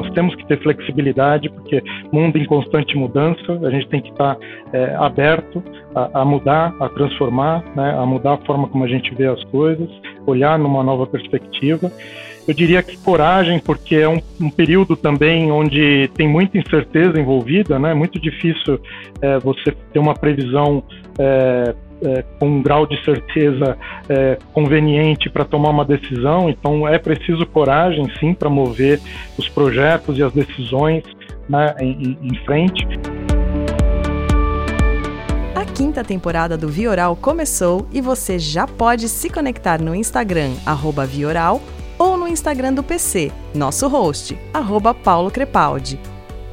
nós temos que ter flexibilidade, porque mundo em constante mudança, a gente tem que estar é, aberto a, a, mudar, a transformar, né, a mudar a forma como a gente vê as coisas, olhar numa nova perspectiva. Eu diria que coragem, porque é um, um período também onde tem muita incerteza envolvida, né? É muito difícil é, você ter uma previsão é, é, com um grau de certeza é, conveniente para tomar uma decisão. Então é preciso coragem, sim, para mover os projetos e as decisões né, em, em frente. A quinta temporada do Vioral começou e você já pode se conectar no Instagram, Vioral ou no Instagram do PC, nosso host, Paulo Crepaldi.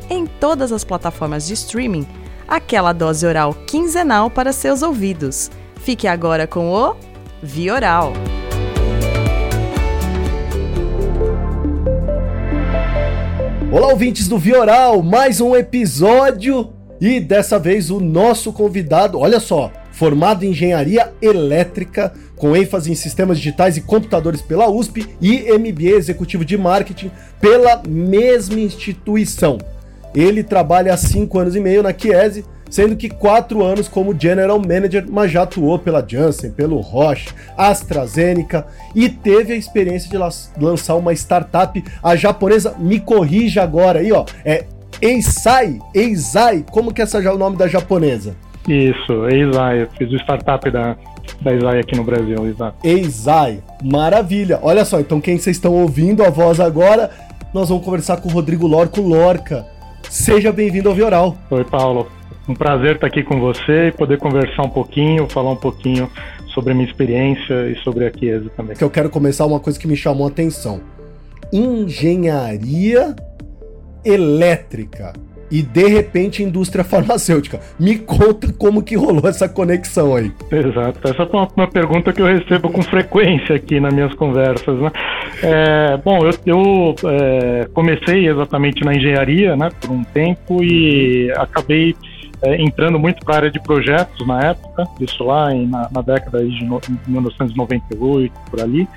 Em todas as plataformas de streaming, aquela dose oral quinzenal para seus ouvidos. Fique agora com o Vioral. Olá, ouvintes do Vioral, mais um episódio e dessa vez o nosso convidado, olha só, formado em engenharia elétrica, com ênfase em sistemas digitais e computadores pela USP e MBA executivo de marketing pela mesma instituição. Ele trabalha há cinco anos e meio na Chiesi, sendo que quatro anos como General Manager, mas já atuou pela Janssen, pelo Roche, AstraZeneca e teve a experiência de lançar uma startup, a japonesa, me corrija agora aí, ó, é Eisai, Eisai, como que é o nome da japonesa? Isso, Eisai, eu fiz o startup da, da Eisai aqui no Brasil, exato. Eisai, maravilha. Olha só, então quem vocês estão ouvindo a voz agora, nós vamos conversar com o Rodrigo Lorco Lorca. Seja bem-vindo ao Vioral. Oi, Paulo. Um prazer estar aqui com você e poder conversar um pouquinho, falar um pouquinho sobre a minha experiência e sobre a Chiesa também. Que eu quero começar uma coisa que me chamou a atenção. Engenharia elétrica e de repente indústria farmacêutica. Me conta como que rolou essa conexão aí. Exato, essa é uma, uma pergunta que eu recebo com frequência aqui nas minhas conversas. Né? É, bom, eu, eu é, comecei exatamente na engenharia né, por um tempo e acabei é, entrando muito para a área de projetos na época, isso lá em, na, na década de no, 1998, por ali.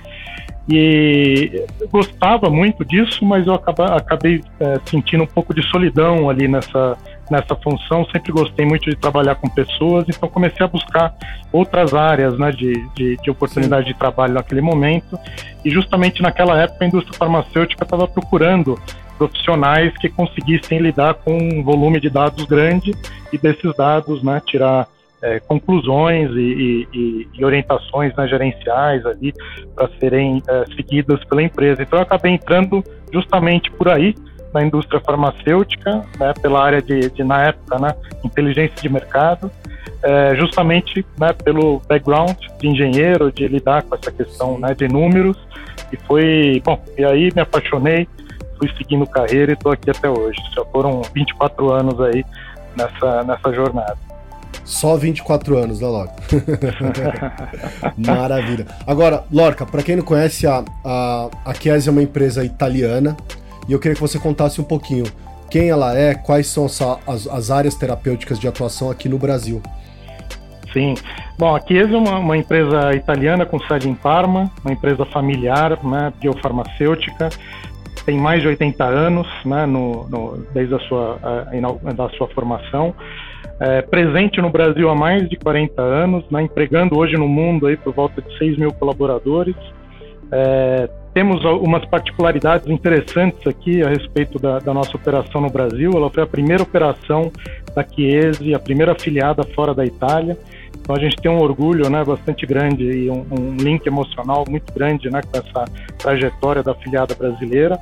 E gostava muito disso, mas eu acabei é, sentindo um pouco de solidão ali nessa, nessa função. Sempre gostei muito de trabalhar com pessoas, então comecei a buscar outras áreas né, de, de, de oportunidade Sim. de trabalho naquele momento. E justamente naquela época a indústria farmacêutica estava procurando profissionais que conseguissem lidar com um volume de dados grande e desses dados né, tirar é, conclusões e, e, e, orientações né, gerenciais ali para serem é, seguidas pela empresa. Então eu acabei entrando justamente por aí na indústria farmacêutica, né, pela área de, de, na época, né, inteligência de mercado, é, justamente né, pelo background de engenheiro, de lidar com essa questão né, de números, e foi, bom, e aí me apaixonei, fui seguindo carreira e estou aqui até hoje. Já foram 24 anos aí nessa, nessa jornada. Só 24 anos, né, Lorca? Maravilha. Agora, Lorca, para quem não conhece, a, a, a é uma empresa italiana e eu queria que você contasse um pouquinho quem ela é, quais são as, as áreas terapêuticas de atuação aqui no Brasil. Sim. Bom, a Chiesa é uma, uma, empresa italiana com sede em Parma, uma empresa familiar, né, biofarmacêutica, tem mais de 80 anos, né, no, no, desde a sua, a, da sua formação é, presente no Brasil há mais de 40 anos, né, empregando hoje no mundo aí por volta de 6 mil colaboradores. É, temos algumas particularidades interessantes aqui a respeito da, da, nossa operação no Brasil. Ela foi a primeira operação da Chiesi, a primeira afiliada fora da Itália. Então a gente tem um orgulho né, bastante grande e um, um link emocional muito grande né, com essa trajetória da afiliada brasileira.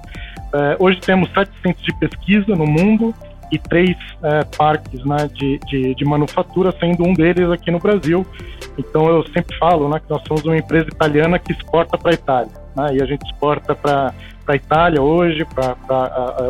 É, hoje temos sete centros de pesquisa no mundo e três é, parques né, de, de, de, manufatura, sendo um deles aqui no Brasil. Então eu sempre falo né, que nós somos uma empresa italiana que exporta para a Itália. Né, e a gente exporta para a Itália hoje, para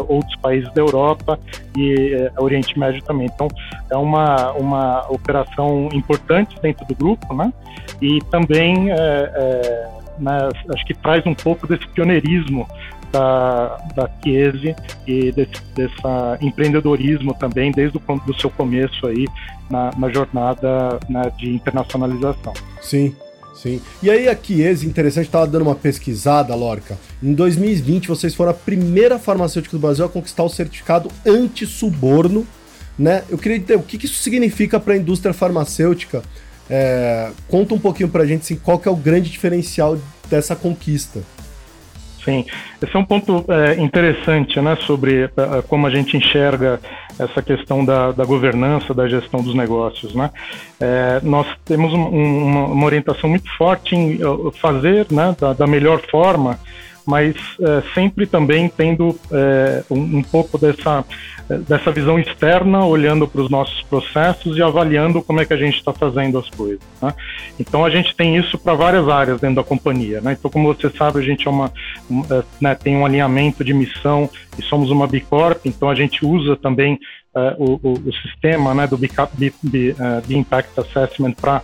outros países da Europa e uh, Oriente Médio também. Então é uma, uma operação importante dentro do grupo, né? E também é, é, né, acho que traz um pouco desse pioneirismo da, da Chiesi e desse empreendedorismo também desde o seu começo aí na, na jornada né, de internacionalização. Sim, Sim. E aí, aqui, esse interessante, estava dando uma pesquisada, Lorca. Em 2020, vocês foram a primeira farmacêutica do Brasil a conquistar o certificado anti-suborno. Né? Eu queria entender o que, isso significa para a indústria farmacêutica. É, conta um pouquinho para a gente assim, qual que é o grande diferencial dessa conquista. Sim, esse é um ponto é, interessante né, sobre uh, como a gente enxerga essa questão da, da governança, da gestão dos negócios. Né? É, nós temos um, uma, uma, orientação muito forte em fazer né, da, da melhor forma mas é, sempre também tendo é, um, um, pouco dessa, dessa visão externa, olhando para os nossos processos e avaliando como é que a gente está fazendo as coisas. Né? Então a gente tem isso para várias áreas dentro da companhia. Né? Então, como você sabe, a gente é uma, é, né, tem um alinhamento de missão e somos uma Bicorp, então a gente usa também é, o, o, o, sistema né, do B, B, B, B Impact Assessment para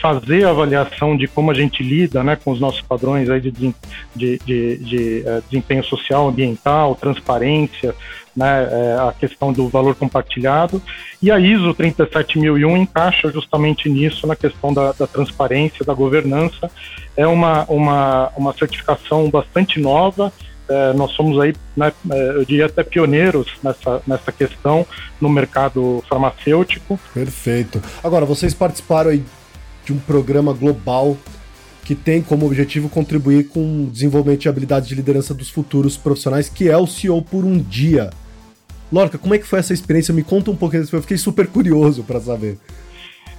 fazer a avaliação de como a gente lida né, com os nossos padrões aí de, de, de, de uh, desempenho social, ambiental, transparência, né, é, a questão do valor compartilhado. E a ISO 37001 encaixa justamente nisso, na questão da, da transparência, da governança. É uma, uma, uma certificação bastante nova, é, nós somos aí, né, eu diria até pioneiros nessa, nessa questão no mercado farmacêutico. Perfeito. Agora, vocês participaram aí de um programa global que tem como objetivo contribuir com o desenvolvimento de habilidades de liderança dos futuros profissionais, que é o CEO por um dia. Lorca, como é que foi essa experiência? Me conta um pouquinho, eu fiquei super curioso para saber.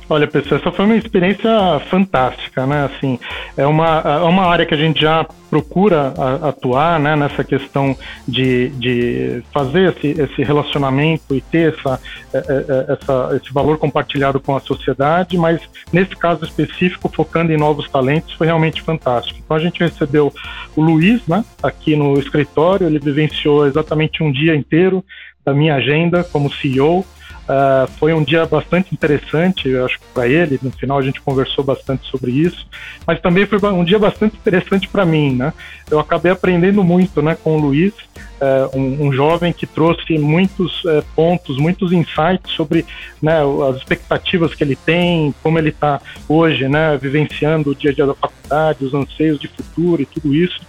Olha, pessoal, essa foi uma experiência fantástica, né? Assim, é uma, é uma área que a gente já procura atuar, né? Nessa questão de, de fazer esse, esse relacionamento e ter essa, é, é, essa, esse valor compartilhado com a sociedade, mas nesse caso específico, focando em novos talentos, foi realmente fantástico. Então a gente recebeu o Luiz, né? Aqui no escritório, ele vivenciou exatamente um dia inteiro da minha agenda como CEO, Uh, foi um dia bastante interessante, eu acho para ele. No final a gente conversou bastante sobre isso, mas também foi um dia bastante interessante para mim, né? Eu acabei aprendendo muito, né, com o Luiz, uh, um, um, jovem que trouxe muitos uh, pontos, muitos insights sobre, né, as expectativas que ele tem, como ele está hoje, né, vivenciando o dia a dia da faculdade, os anseios de futuro e tudo isso.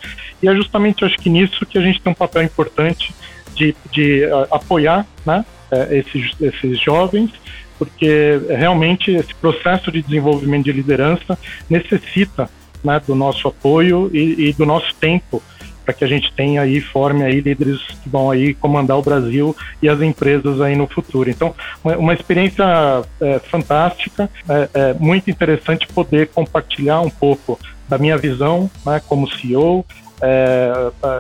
E é justamente, acho que nisso que a gente tem um papel importante de, de apoiar, né? É, esses, esses jovens, porque realmente esse processo de desenvolvimento de liderança necessita né, do nosso apoio e, e do nosso tempo para que a gente tenha aí forme aí líderes que vão aí comandar o Brasil e as empresas aí no futuro. Então, uma, uma experiência é, fantástica, é, é, muito interessante poder compartilhar um pouco da minha visão né, como CEO, é,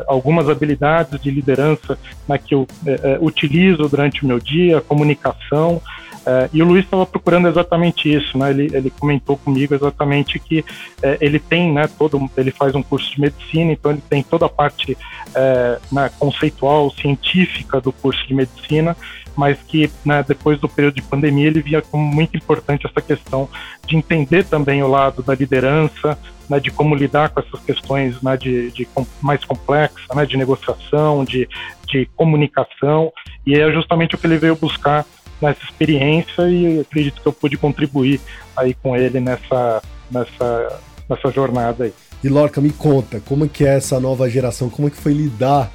algumas habilidades de liderança né, que eu é, é, utilizo durante o meu dia, comunicação. É, e o Luiz estava procurando exatamente isso, né? Ele, ele comentou comigo exatamente que é, ele tem, né? Todo, ele faz um curso de medicina, então ele tem toda a parte é, né, conceitual, científica do curso de medicina, mas que né, depois do período de pandemia ele via como muito importante essa questão de entender também o lado da liderança, né, de como lidar com essas questões né, de, de mais complexas, né, de negociação, de, de comunicação, e é justamente o que ele veio buscar nessa experiência e acredito que eu pude contribuir aí com ele nessa, nessa, nessa jornada aí. E Lorca, me conta, como é que é essa nova geração, como é que foi lidar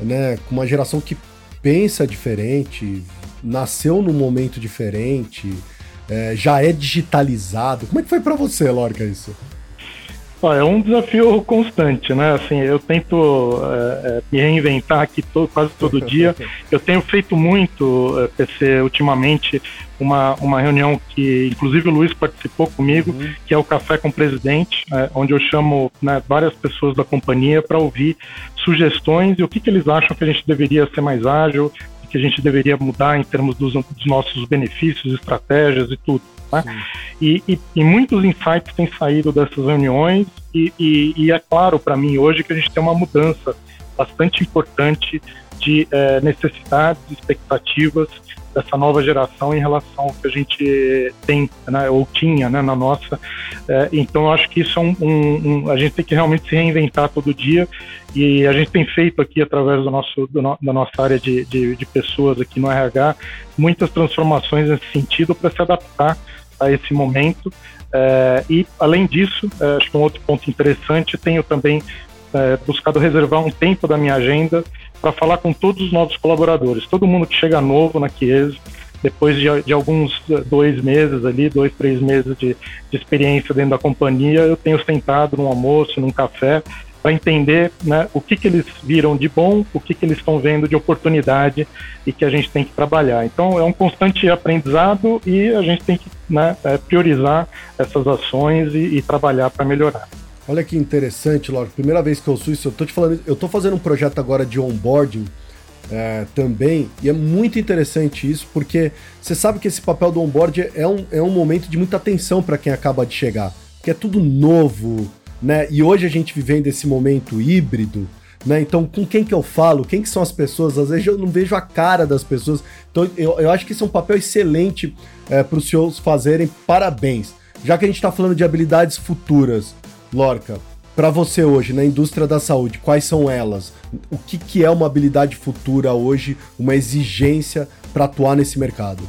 né, com uma geração que pensa diferente, nasceu num momento diferente, é, já é digitalizado. Como é que foi para você, Lorca, isso? É um desafio constante, né? Assim, eu tento é, é me reinventar aqui todo, quase todo dia. Eu tenho feito muito, é, PC, ultimamente, uma, uma reunião que, inclusive, o Luiz participou comigo, uhum. que é o Café com o Presidente, é, onde eu chamo né, várias pessoas da companhia para ouvir sugestões e o que, que eles acham que a gente deveria ser mais ágil, que a gente deveria mudar em termos dos, dos nossos benefícios, estratégias e tudo. Né? E, e, e, muitos insights têm saído dessas reuniões, e, e, é claro para mim hoje que a gente tem uma mudança bastante importante de é, necessidades, expectativas dessa nova geração em relação ao que a gente tem, né, ou tinha né, na nossa. É, então, eu acho que isso é um, um, um, A gente tem que realmente se reinventar todo dia e a gente tem feito aqui, através do nosso, do no, da nossa área de, de, de pessoas aqui no RH, muitas transformações nesse sentido para se adaptar a esse momento. É, e, além disso, é, acho que um outro ponto interessante, tenho também é, buscado reservar um tempo da minha agenda para falar com todos os novos colaboradores, todo mundo que chega novo na Chiesa, depois de, de, alguns dois meses ali, dois, três meses de, de, experiência dentro da companhia, eu tenho sentado num almoço, num café, para entender né, o que, que eles viram de bom, o que, que eles estão vendo de oportunidade e que a gente tem que trabalhar. Então, é um constante aprendizado e a gente tem que né, é, priorizar essas ações e, e trabalhar para melhorar. Olha que interessante, Laura. Primeira vez que eu sou isso, eu tô te falando, eu tô fazendo um projeto agora de onboarding é, também, e é muito interessante isso, porque você sabe que esse papel do onboard é um, é um momento de muita atenção para quem acaba de chegar, que é tudo novo, né? E hoje a gente vivendo esse momento híbrido, né? Então, com quem que eu falo? Quem que são as pessoas? Às vezes eu não vejo a cara das pessoas. Então, eu, eu acho que isso é um papel excelente é, para os senhores fazerem. Parabéns. Já que a gente está falando de habilidades futuras, Lorca, para você hoje, na indústria da saúde, quais são elas? O que, que é uma habilidade futura hoje, uma exigência para atuar nesse mercado?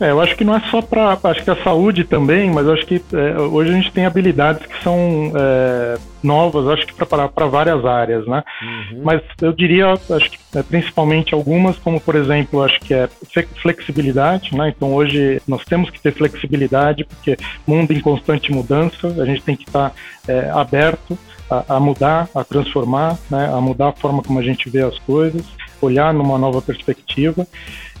É, eu acho que não é só para. Acho que a saúde também, mas acho que é, hoje a gente tem habilidades que são é, novas, acho que para várias áreas, né? Uhum. Mas eu diria, acho que é, principalmente algumas, como por exemplo, acho que é flexibilidade, né? Então hoje nós temos que ter flexibilidade, porque mundo em constante mudança, a gente tem que estar tá, é, aberto a, a, mudar, a transformar, né? A mudar a forma como a gente vê as coisas, olhar numa nova perspectiva.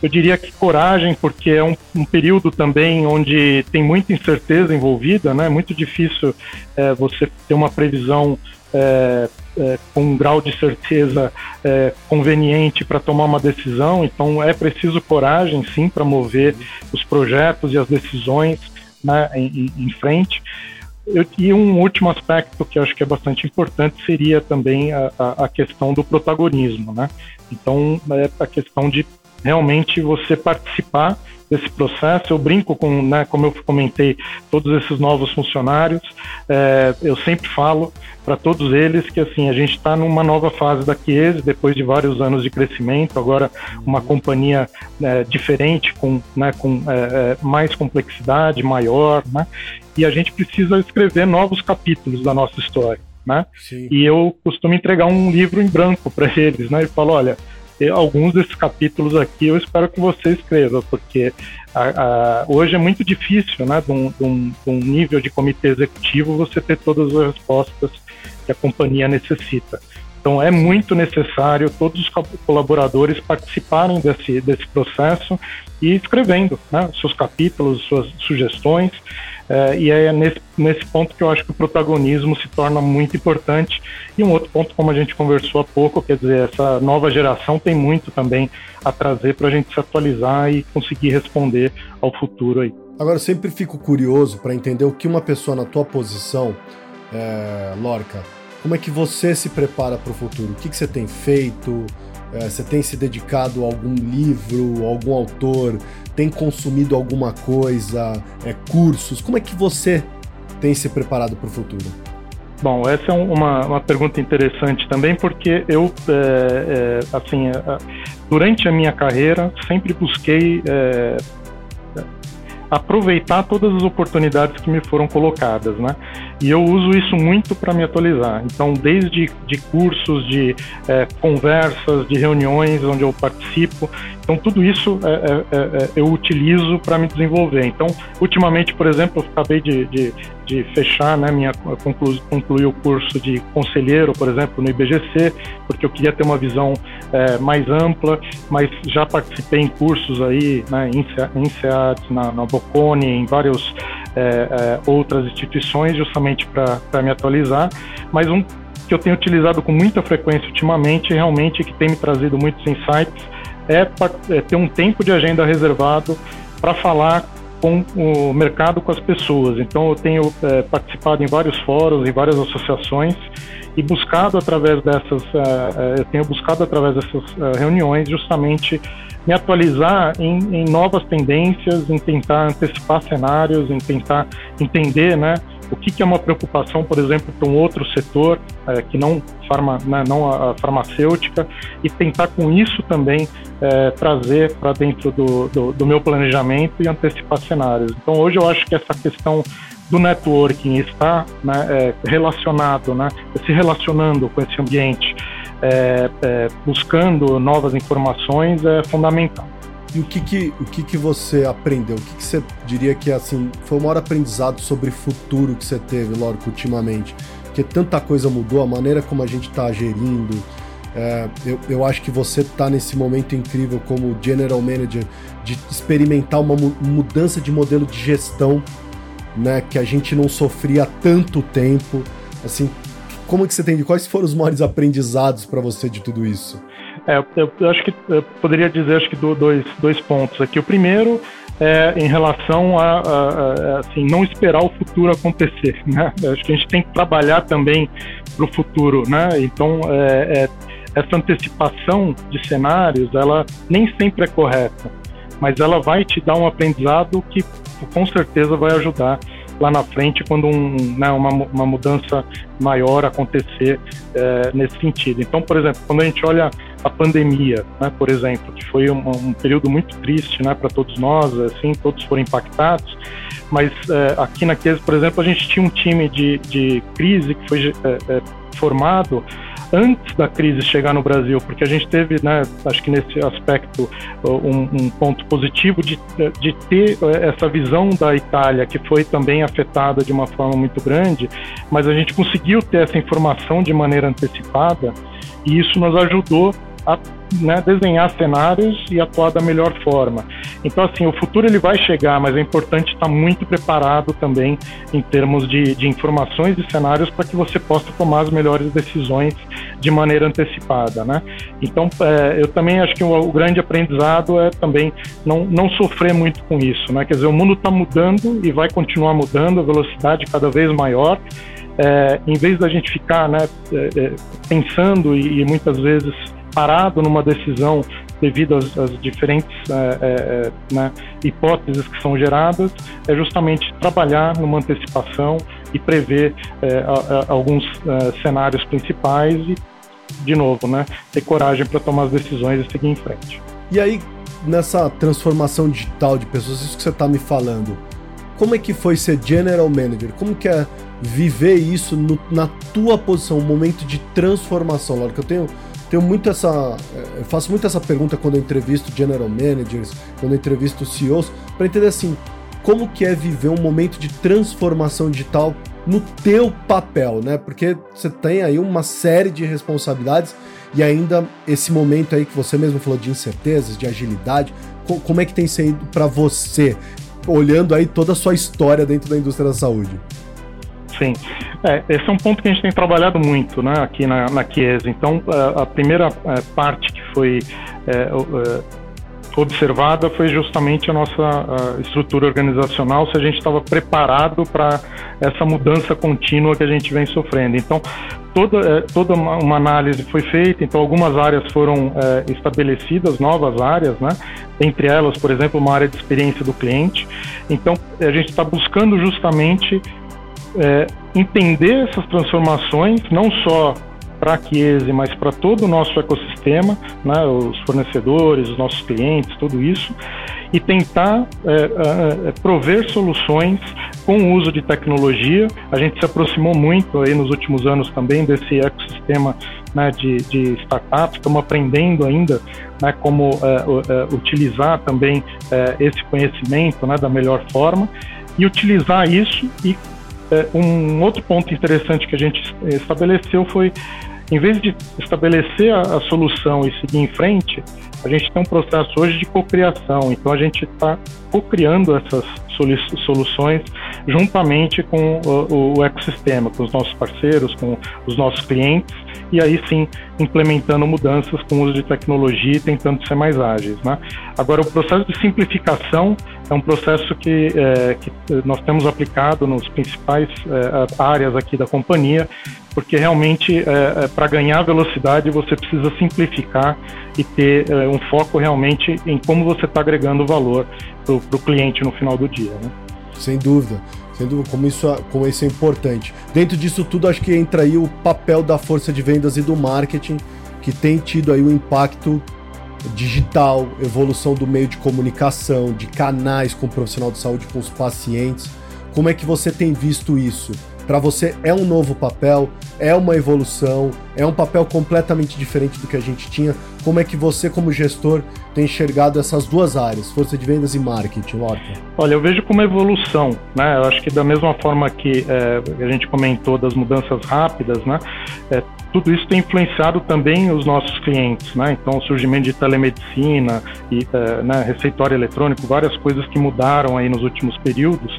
Eu diria que coragem, porque é um, um período também onde tem muita incerteza envolvida, né? É muito difícil é, você ter uma previsão é, é, com um grau de certeza é, conveniente para tomar uma decisão. Então é preciso coragem, sim, para mover os projetos e as decisões né, em, em frente. Eu, e um último aspecto que acho que é bastante importante seria também a, a, questão do protagonismo, né? Então, é a questão de realmente você participar desse processo. Eu brinco com, né, como eu comentei, todos esses novos funcionários. É, eu sempre falo para todos eles que assim a gente está numa nova fase da Chiesa, depois de vários anos de crescimento, agora uma companhia é, diferente, com, né, com é, é mais complexidade, maior, né, e a gente precisa escrever novos capítulos da nossa história. Né? E eu costumo entregar um livro em branco para eles, né? E falo, olha, alguns desses capítulos aqui eu espero que você escreva, porque a, a, hoje é muito difícil, né, de um, de, um, de um, nível de comitê executivo, você ter todas as respostas que a companhia necessita. Então é muito necessário todos os colaboradores participarem desse, desse processo e escrevendo né, seus capítulos, suas sugestões. É, e é nesse, nesse ponto que eu acho que o protagonismo se torna muito importante. E um outro ponto, como a gente conversou há pouco, quer dizer, essa nova geração tem muito também a trazer para a gente se atualizar e conseguir responder ao futuro aí. Agora, eu sempre fico curioso para entender o que uma pessoa na tua posição, é, Lorca, como é que você se prepara para o futuro? O que, que você tem feito? É, você tem se dedicado a algum livro, algum autor? Tem consumido alguma coisa? É, cursos? Como é que você tem se preparado para o futuro? Bom, essa é uma, uma pergunta interessante também, porque eu, é, é, assim, é, durante a minha carreira, sempre busquei é, aproveitar todas as oportunidades que me foram colocadas, né? E eu uso isso muito para me atualizar. Então, desde de cursos, de é, conversas, de reuniões onde eu participo, então tudo isso é, é, é, é eu utilizo para me desenvolver. Então, ultimamente, por exemplo, eu acabei de, de, de fechar, né, minha conclu, o curso de conselheiro, por exemplo, no IBGC, porque eu queria ter uma visão é, mais ampla, mas já participei em cursos aí, né, em, SEAD, na, na Bocconi, em vários é, é, outras instituições, justamente para me atualizar. Mas um que eu tenho utilizado com muita frequência ultimamente, realmente, que tem me trazido muitos insights, é, é ter um tempo de agenda reservado para falar com o mercado, com as pessoas. Então, eu tenho é, participado em vários fóruns, em várias associações e buscado através dessas, é, é eu tenho buscado através dessas é, reuniões justamente me atualizar em, em, novas tendências, em tentar antecipar cenários, em tentar entender, né, o que, que é uma preocupação, por exemplo, para um outro setor que não, farma, né, não a, farmacêutica e tentar com isso também trazer para dentro do, do, do, meu planejamento e antecipar cenários. Então hoje eu acho que essa questão do networking, estar né, é, relacionado, né, se relacionando com esse ambiente, é, é, buscando novas informações é fundamental. E o que que, o que, que você aprendeu? O que, que você diria que assim foi o maior aprendizado sobre futuro que você teve, Lorco, ultimamente? Porque tanta coisa mudou, a maneira como a gente está gerindo. É, eu, eu acho que você está nesse momento incrível como general manager de experimentar uma mudança de modelo de gestão, né, que a gente não sofria tanto tempo. Assim, como que você tem? Quais foram os maiores aprendizados para você de tudo isso? É, eu, eu, acho que eu poderia dizer acho que dois, dois pontos aqui. O primeiro é em relação a, a, a, assim não esperar o futuro acontecer, né? Acho que a gente tem que trabalhar também para o futuro, né? Então é, é, essa antecipação de cenários, ela nem sempre é correta, mas ela vai te dar um aprendizado que com certeza vai ajudar lá na frente quando um, né, uma, uma mudança maior acontecer é, nesse sentido. Então, por exemplo, quando a gente olha a pandemia, né, por exemplo, que foi um, um período muito triste né, para todos nós, assim, todos foram impactados, mas é, aqui na Case, por exemplo, a gente tinha um time de, de crise que foi é, formado antes da crise chegar no Brasil, porque a gente teve, né, acho que nesse aspecto, um, um, ponto positivo de, de ter eh, essa visão da Itália, que foi também afetada de uma forma muito grande, mas a gente conseguiu ter essa informação de maneira antecipada e isso nos ajudou a né, desenhar cenários e atuar da melhor forma. Então, assim, o futuro ele vai chegar, mas é importante estar muito preparado também em termos de, de informações e cenários para que você possa tomar as melhores decisões de maneira antecipada, né? Então, é, eu também acho que o, o, grande aprendizado é também não, não sofrer muito com isso, né? Quer dizer, o mundo está mudando e vai continuar mudando, a velocidade cada vez maior. É, em vez da gente ficar né, é, é pensando e, e muitas vezes parado numa decisão devido às, às diferentes é, é, é, né, hipóteses que são geradas, é justamente trabalhar numa antecipação e prever é, a, a, alguns é, cenários principais e, de novo, né, ter coragem para tomar as decisões e seguir em frente. E aí, nessa transformação digital de pessoas, isso que você está me falando, como é que foi ser general manager? Como que é viver isso no, na tua posição, um momento de transformação? Lógico que eu tenho tenho muito essa. Eu faço muito essa pergunta quando eu entrevisto general managers, quando eu entrevisto CEOs, para entender assim, como que é viver um momento de transformação digital no teu papel, né? Porque você tem aí uma série de responsabilidades e ainda esse momento aí que você mesmo falou de incertezas, de agilidade, como é que tem sido para você, olhando aí toda a sua história dentro da indústria da saúde? Sim, é, esse é um ponto que a gente tem trabalhado muito né, aqui na, na Chiesa. Então, a, a primeira é, parte que foi é, é, observada foi justamente a nossa estrutura organizacional, se a gente estava preparado para essa mudança contínua que a gente vem sofrendo. Então, toda, é, toda uma análise foi feita, então algumas áreas foram é, estabelecidas, novas áreas, né? entre elas, por exemplo, uma área de experiência do cliente. Então, a gente está buscando justamente é, entender essas transformações, não só para a Chiese, mas para todo o nosso ecossistema, né, os fornecedores, os nossos clientes, tudo isso, e tentar é, é, é, prover soluções com o uso de tecnologia. A gente se aproximou muito aí nos últimos anos também desse ecossistema né, de, de startups, estamos aprendendo ainda né, como é, é, utilizar também esse conhecimento né, da melhor forma e utilizar isso e é, um outro ponto interessante que a gente estabeleceu foi, em vez de estabelecer a, a solução e seguir em frente, a gente tem um processo hoje de cocriação. Então a gente está cocriando essas soluções juntamente com o, o, ecossistema, com os nossos parceiros, com os nossos clientes, e aí sim implementando mudanças com o uso de tecnologia e tentando ser mais ágeis. Né? Agora, o processo de simplificação é um processo que, é, que nós temos aplicado nos principais é, áreas aqui da companhia, porque realmente é, é para ganhar velocidade você precisa simplificar e ter é, um foco realmente em como você está agregando valor para o cliente no final do dia. Né? Sem dúvida. Como isso, como isso é importante. Dentro disso tudo, acho que entra aí o papel da força de vendas e do marketing, que tem tido aí o um impacto digital, evolução do meio de comunicação, de canais com o profissional de saúde, com os pacientes. Como é que você tem visto isso? Para você é um novo papel, é uma evolução, é um papel completamente diferente do que a gente tinha. Como é que você, como gestor, tem enxergado essas duas áreas, força de vendas e marketing, Lorca? Olha, eu vejo como evolução, né? Eu acho que da mesma forma que é, a gente comentou das mudanças rápidas, né? É, tudo isso tem influenciado também os nossos clientes, né? Então, o surgimento de telemedicina e uh, né, receituário eletrônico, várias coisas que mudaram aí nos últimos períodos.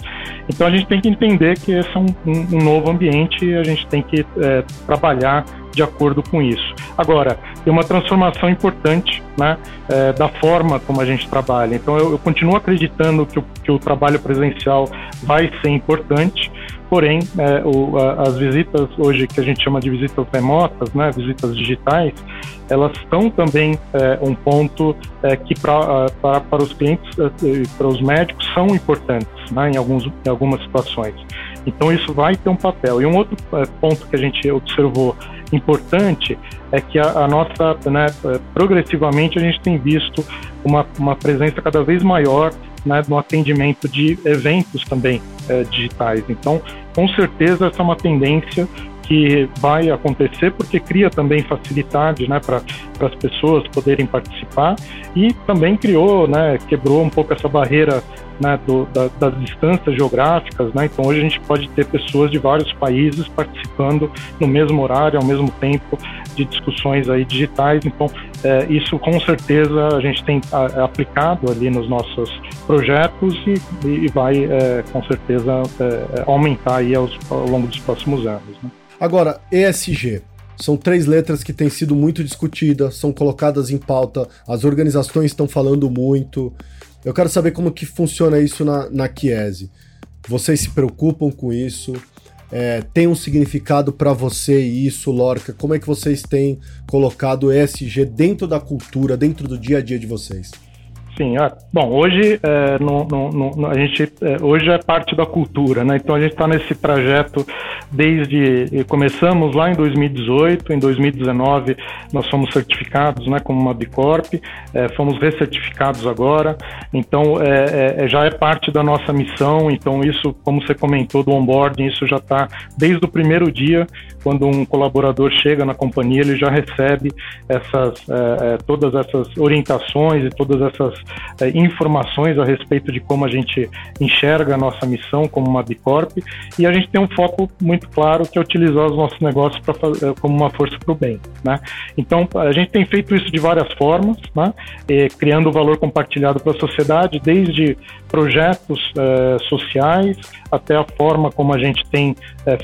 Então, a gente tem que entender que esse é um, um, novo ambiente e a gente tem que uh, trabalhar de acordo com isso. Agora, tem uma transformação importante né, é, da forma como a gente trabalha. Então, eu, eu continuo acreditando que o, que o, trabalho presencial vai ser importante, porém, é, o, a, as visitas hoje, que a gente chama de visitas remotas, né, visitas digitais, elas são também é, um ponto é, que pra, pra, para os clientes é, e para os médicos são importantes né, em, alguns, em algumas situações. Então, isso vai ter um papel. E um outro é, ponto que a gente observou importante é que a, a nossa, né, progressivamente a gente tem visto uma, uma presença cada vez maior né, no atendimento de eventos também é, digitais. Então, com certeza essa é uma tendência que vai acontecer porque cria também facilidade né, para as pessoas poderem participar e também criou, né, quebrou um pouco essa barreira né, do, da, das distâncias geográficas, né? Então hoje a gente pode ter pessoas de vários países participando no mesmo horário, ao mesmo tempo, de discussões aí digitais. Então é, isso com certeza a gente tem a, aplicado ali nos nossos projetos e, e vai é, com certeza é, aumentar aí aos, ao longo dos próximos anos. Né? Agora ESG. São três letras que têm sido muito discutidas, são colocadas em pauta, as organizações estão falando muito. Eu quero saber como que funciona isso na, na Chiesi. Vocês se preocupam com isso? É, tem um significado para você isso, Lorca? Como é que vocês têm colocado ESG dentro da cultura, dentro do dia a dia de vocês? Sim, ah, bom, hoje é, no, no, no, a gente é, hoje é parte da cultura, né? Então a gente está nesse trajeto desde começamos lá em 2018, em 2019 nós fomos certificados, né, como uma Bicorp, é, fomos recertificados agora, então é, é, é, já é parte da nossa missão. Então isso, como você comentou do onboarding, isso já está desde o primeiro dia quando um colaborador chega na companhia, ele já recebe essas todas essas orientações e todas essas é, informações a respeito de como a gente enxerga a nossa missão como uma Bicorp e a gente tem um foco muito claro que é utilizar os nossos negócios pra, é, como uma força para o bem. Né? Então, a gente tem feito isso de várias formas, né? criando valor compartilhado para a sociedade, desde projetos é, sociais até a forma como a gente tem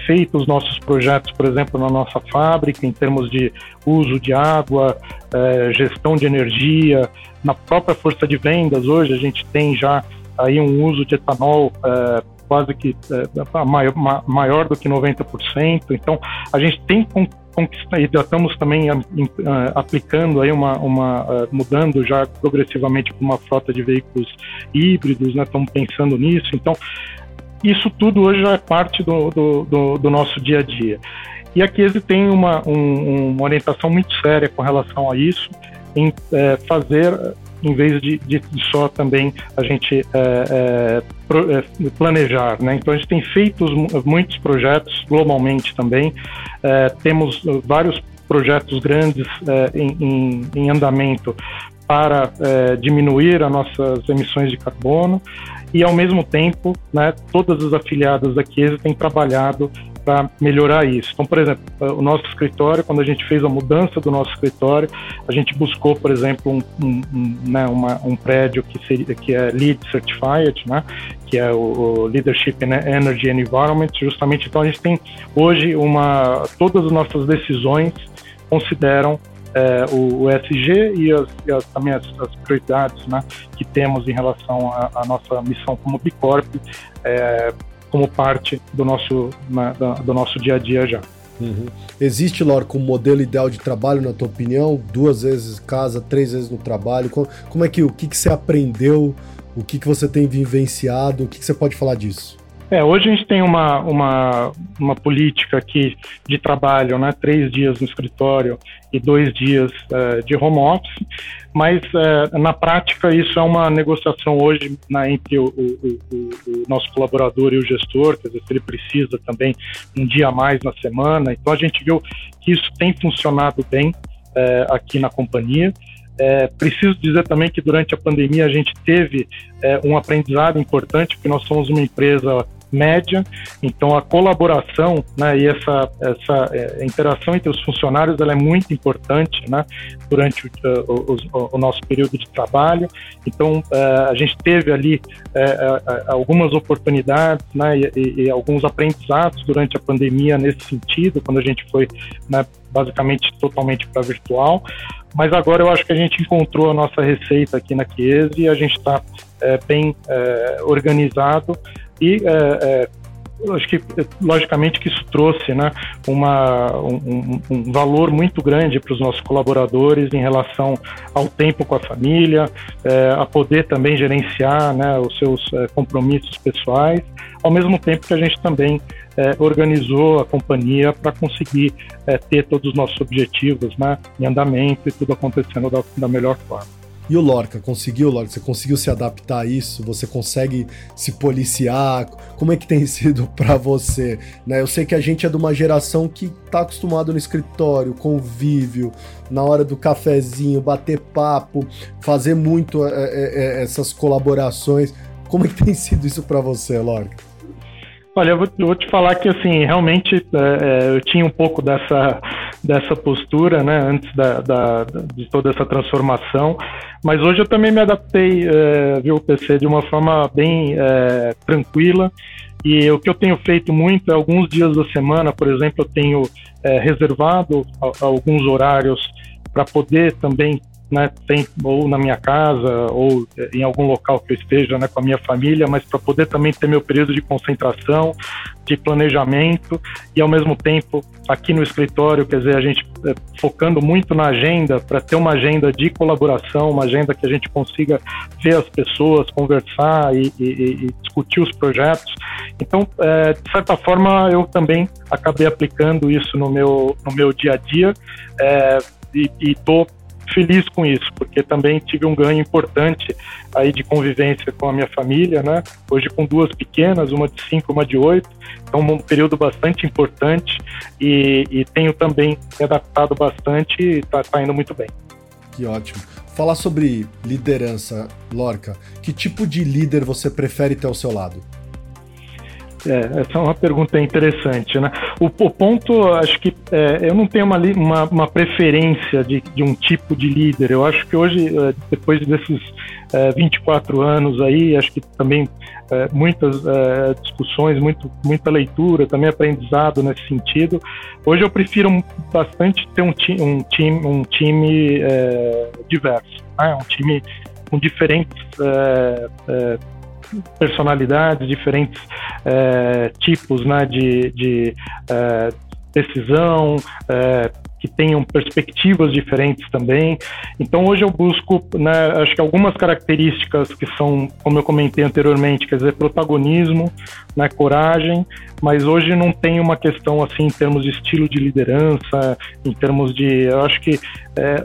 feito os nossos projetos, por exemplo, na nossa fábrica, em termos de uso de água, é, gestão de energia, na própria força de vendas, hoje a gente tem já aí um uso de etanol é, quase que é, maior, do que 90%. Então, a gente tem conquistado, e já estamos também aplicando aí uma, uma mudando já progressivamente para uma frota de veículos híbridos, né? Estamos pensando nisso. Então, isso tudo hoje já é parte do, do, do, do nosso dia a dia. E aqui ele tem uma, um, uma orientação muito séria com relação a isso em é, fazer, em vez de, de, só também a gente é, é, planejar. Né? Então, a gente tem feito muitos projetos globalmente também, temos vários projetos grandes em, em, em, andamento para diminuir as nossas emissões de carbono e, ao mesmo tempo, né, todas as afiliadas da Chiesa têm trabalhado para melhorar isso. Então, por exemplo, o nosso escritório, quando a gente fez a mudança do nosso escritório, a gente buscou, por exemplo, um, um, né, uma, um prédio que, seria, que é LEED Certified, né, que é o, o Leadership in Energy and Environment, justamente. Então, a gente tem hoje uma todas as nossas decisões consideram é, o, o ESG e, as, e as, também as, as, prioridades né, que temos em relação à nossa missão como Bicorp, é, como parte do nosso, na, do nosso dia a dia já. Uhum. Existe, Lorca, um modelo ideal de trabalho, na tua opinião? Duas vezes casa, três vezes no trabalho? Como, como é que o que, que você aprendeu? O que, que você tem vivenciado? O que, que você pode falar disso? É, hoje a gente tem uma, uma, uma política aqui de trabalho, né? Três dias no escritório e dois dias uh, de home office, mas uh, na prática isso é uma negociação hoje né, entre o, o, o, o, nosso colaborador e o gestor, quer dizer, se ele precisa também um dia a mais na semana. Então a gente viu que isso tem funcionado bem uh, aqui na companhia. É, preciso dizer também que durante a pandemia a gente teve é, um aprendizado importante, porque nós somos uma empresa média. Então, a colaboração né, e essa, essa é, interação entre os funcionários ela é muito importante né, durante o, o, o, nosso período de trabalho. Então, é, a gente teve ali é, algumas oportunidades né, e, e, alguns aprendizados durante a pandemia nesse sentido, quando a gente foi né, basicamente totalmente para virtual. Mas agora eu acho que a gente encontrou a nossa receita aqui na Chiesa e a gente está é, bem é, organizado e é, é, acho que logicamente que isso trouxe né, uma, um, um valor muito grande para os nossos colaboradores em relação ao tempo com a família, é, a poder também gerenciar né, os seus é, compromissos pessoais, ao mesmo tempo que a gente também é, organizou a companhia para conseguir é, ter todos os nossos objetivos né, em andamento e tudo acontecendo da, da melhor forma. E o Lorca, conseguiu, Lorca? Você conseguiu se adaptar a isso? Você consegue se policiar? Como é que tem sido para você? Né? Eu sei que a gente é de uma geração que tá acostumado no escritório, convívio, na hora do cafezinho, bater papo, fazer muito é, é, é essas colaborações. Como é que tem sido isso para você, Lorca? Olha, eu vou, te falar que assim, realmente é, é, eu tinha um pouco dessa, dessa postura, né, antes da, da, de toda essa transformação, mas hoje eu também me adaptei, é, viu, PC, de uma forma bem é, tranquila. E o que eu tenho feito muito é alguns dias da semana, por exemplo, eu tenho é, reservado a, a alguns horários para poder também né, tem, ou na minha casa, ou em algum local que eu esteja né, com a minha família, mas para poder também ter meu período de concentração, de planejamento e ao mesmo tempo aqui no escritório, quer dizer, a gente é, focando muito na agenda para ter uma agenda de colaboração, uma agenda que a gente consiga ver as pessoas, conversar e, e, e discutir os projetos. Então, é, de certa forma, eu também acabei aplicando isso no meu, no meu dia a dia é, e estou feliz com isso, porque também tive um ganho importante aí de convivência com a minha família, né? Hoje com duas pequenas, uma de cinco, uma de oito, então um período bastante importante e, e tenho também me adaptado bastante e está tá indo muito bem. Que ótimo. Falar sobre liderança, Lorca. Que tipo de líder você prefere ter ao seu lado? É, essa é uma pergunta interessante, né? O, o ponto, acho que é, eu não tenho uma, uma, uma preferência de, de, um tipo de líder. Eu acho que hoje, é, depois desses é, 24 anos aí, acho que também é, muitas é, discussões, muito, muita leitura, também aprendizado nesse sentido. Hoje eu prefiro bastante ter um, ti, um time, um time diverso, né? um time com diferentes personalidades, diferentes é, tipos né, de, de é, decisão, é, que tenham perspectivas diferentes também. Então hoje eu busco, né, acho que algumas características que são, como eu comentei anteriormente, quer dizer, protagonismo, né, coragem, mas hoje não tem uma questão assim em termos de estilo de liderança, em termos de, eu acho que é,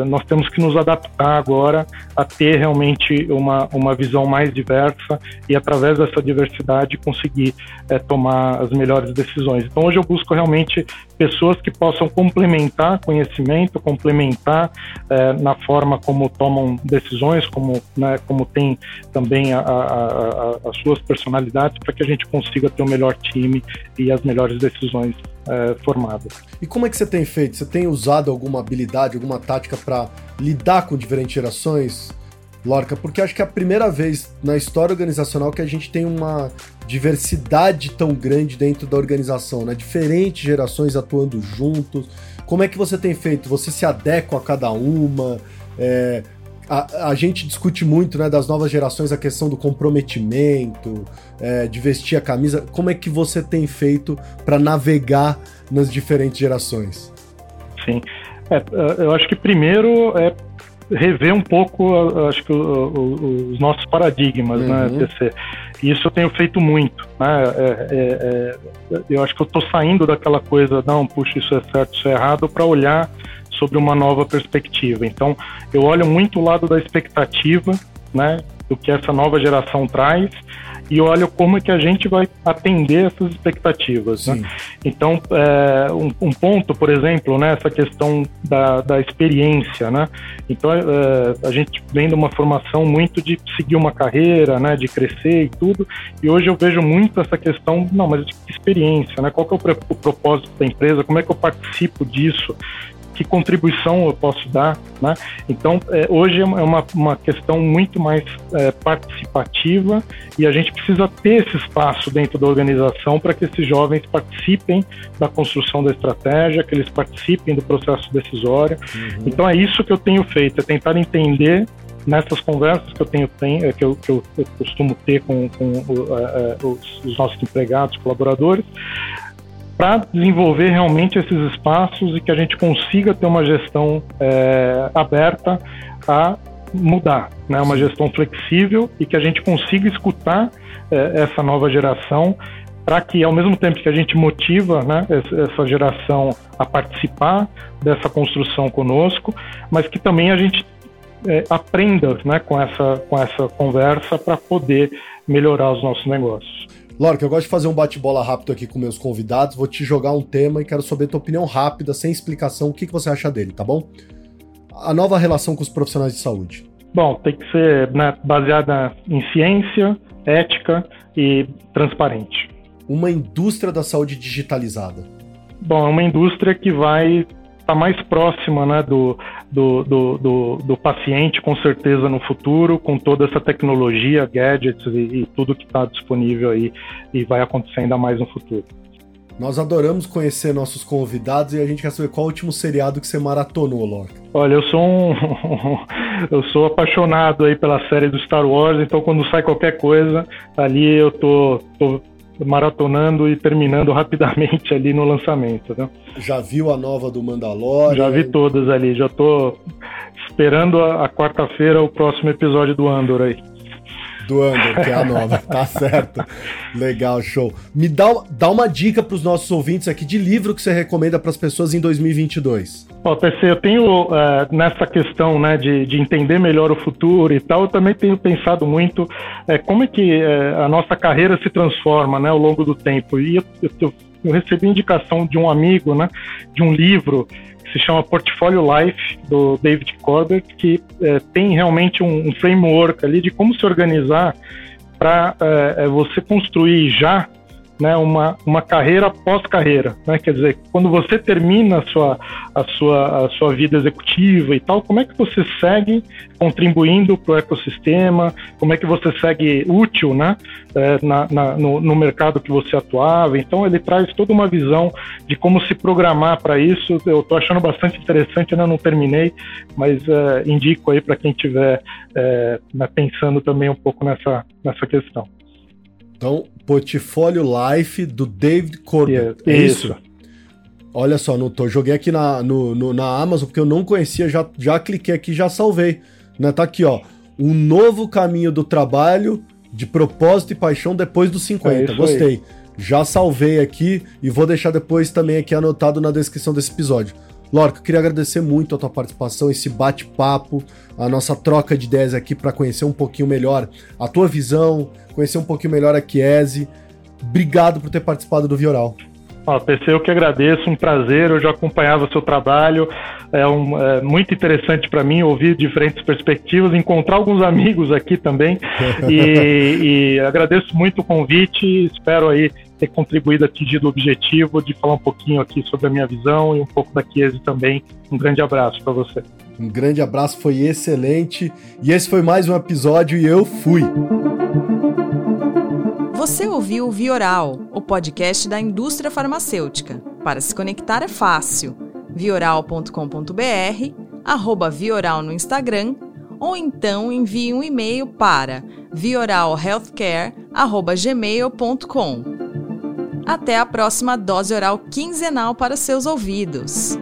é, nós temos que nos adaptar agora a ter realmente uma, uma visão mais diversa e através dessa diversidade conseguir é, tomar as melhores decisões. Então hoje eu busco realmente pessoas que possam complementar conhecimento, complementar é, na forma como tomam decisões, como, né, como tem também as suas personalidades, para que a gente consiga ter o melhor time e as melhores decisões é, formadas. E como é que você tem feito? Você tem usado alguma habilidade, alguma tática para lidar com diferentes gerações? Lorca, porque acho que é a primeira vez na história organizacional que a gente tem uma diversidade tão grande dentro da organização, né? Diferentes gerações atuando juntos. Como é que você tem feito? Você se adequa a cada uma? É, a, a, gente discute muito né, das novas gerações a questão do comprometimento, é, de vestir a camisa. Como é que você tem feito para navegar nas diferentes gerações? Sim. É, eu acho que primeiro é rever um pouco, acho que os nossos paradigmas, né, uhum. né, TC. Isso eu tenho feito muito, né? É, é, é, eu acho que eu estou saindo daquela coisa, não, puxa, isso é certo, isso é errado, para olhar sobre uma nova perspectiva. Então, eu olho muito o lado da expectativa, né, do que essa nova geração traz e olha como é que a gente vai atender essas expectativas. Né? Então, é, um, um, ponto, por exemplo, né, essa questão da, da experiência. Né? Então, é, a gente vem de uma formação muito de seguir uma carreira, né, de crescer e tudo, e hoje eu vejo muito essa questão, não, mas de experiência, né? qual que é o, o propósito da empresa, como é que eu participo disso, que contribuição eu posso dar, né? Então, é, hoje é uma, uma questão muito mais é, participativa e a gente precisa ter esse espaço dentro da organização para que esses jovens participem da construção da estratégia, que eles participem do processo decisório. Uhum. Então, é isso que eu tenho feito, é tentar entender nessas conversas que eu tenho, tenho que, eu, que eu, eu costumo ter com, com uh, uh, os, os, nossos empregados, colaboradores, para desenvolver realmente esses espaços e que a gente consiga ter uma gestão é, aberta a mudar, né? uma gestão flexível e que a gente consiga escutar é, essa nova geração para que, ao mesmo tempo que a gente motiva né, essa geração a participar dessa construção conosco, mas que também a gente é, aprenda né, com, essa, com essa conversa para poder melhorar os nossos negócios. Lorca, eu gosto de fazer um bate-bola rápido aqui com meus convidados. Vou te jogar um tema e quero saber tua opinião rápida, sem explicação, o que, que você acha dele, tá bom? A nova relação com os profissionais de saúde. Bom, tem que ser né, baseada em ciência, ética e transparente. Uma indústria da saúde digitalizada. Bom, é uma indústria que vai estar tá mais próxima né, do, do, do, do, do, paciente, com certeza, no futuro, com toda essa tecnologia, gadgets e, e tudo que está disponível aí e vai acontecer ainda mais no futuro. Nós adoramos conhecer nossos convidados e a gente quer saber qual o último seriado que você maratonou, Lorca. Olha, eu sou um. eu sou apaixonado aí pela série do Star Wars, então quando sai qualquer coisa, ali eu tô, tô maratonando e terminando rapidamente ali no lançamento. Né? Já viu a nova do Mandalorian? Já vi todas ali, já tô esperando a, a quarta-feira o próximo episódio do Andor aí do Andor, que é a nova. tá certo. Legal, show. Me dá, dá uma dica para os nossos ouvintes aqui de livro que você recomenda para as pessoas em 2022. Ó, PC, eu tenho uh, nessa questão né, de, de entender melhor o futuro e tal, eu também tenho pensado muito uh, como é que uh, a nossa carreira se transforma né, ao longo do tempo. E eu, eu, eu recebi indicação de um amigo, né, de um livro se chama Portfolio Life, do David Corbett, que é, tem realmente um, um, framework ali de como se organizar para é, é, você construir já né, uma, uma carreira pós-carreira, né? Quer dizer, quando você termina a sua, a, sua, a sua vida executiva e tal, como é que você segue contribuindo para o ecossistema? Como é que você segue útil, né? É, na, na no, no, mercado que você atuava. Então, ele traz toda uma visão de como se programar para isso. Eu estou achando bastante interessante, ainda não terminei, mas é, indico aí para quem estiver é, né, pensando também um pouco nessa, nessa questão. Então, Portfólio Life do David Corbett. É, isso. isso. Olha só, no, tô, joguei aqui na, no, no, na Amazon porque eu não conhecia, já, já cliquei aqui já salvei. Né? Tá aqui, ó. Um novo caminho do trabalho de propósito e paixão depois dos 50. É Gostei. Aí. Já salvei aqui e vou deixar depois também aqui anotado na descrição desse episódio. Lorca, queria agradecer muito a tua participação, esse bate-papo, a nossa troca de ideias aqui para conhecer um pouquinho melhor a tua visão, conhecer um pouquinho melhor a Chiesi. Obrigado por ter participado do Vioral. Ó, PC, eu que agradeço, um prazer, eu já acompanhava o seu trabalho, é, um, é muito interessante para mim ouvir diferentes perspectivas, encontrar alguns amigos aqui também, e, e agradeço muito o convite, espero aí ter contribuído, atingido o objetivo de falar um pouquinho aqui sobre a minha visão e um pouco da Chiesi também. Um grande abraço para você. Um grande abraço, foi excelente, e esse foi mais um episódio e eu fui! Você ouviu o Vioral, o podcast da indústria farmacêutica. Para se conectar é fácil. vioral.com.br, arroba Vioral no Instagram, ou então envie um e-mail para vioralhealthcare.gmail.com. Até a próxima dose oral quinzenal para seus ouvidos.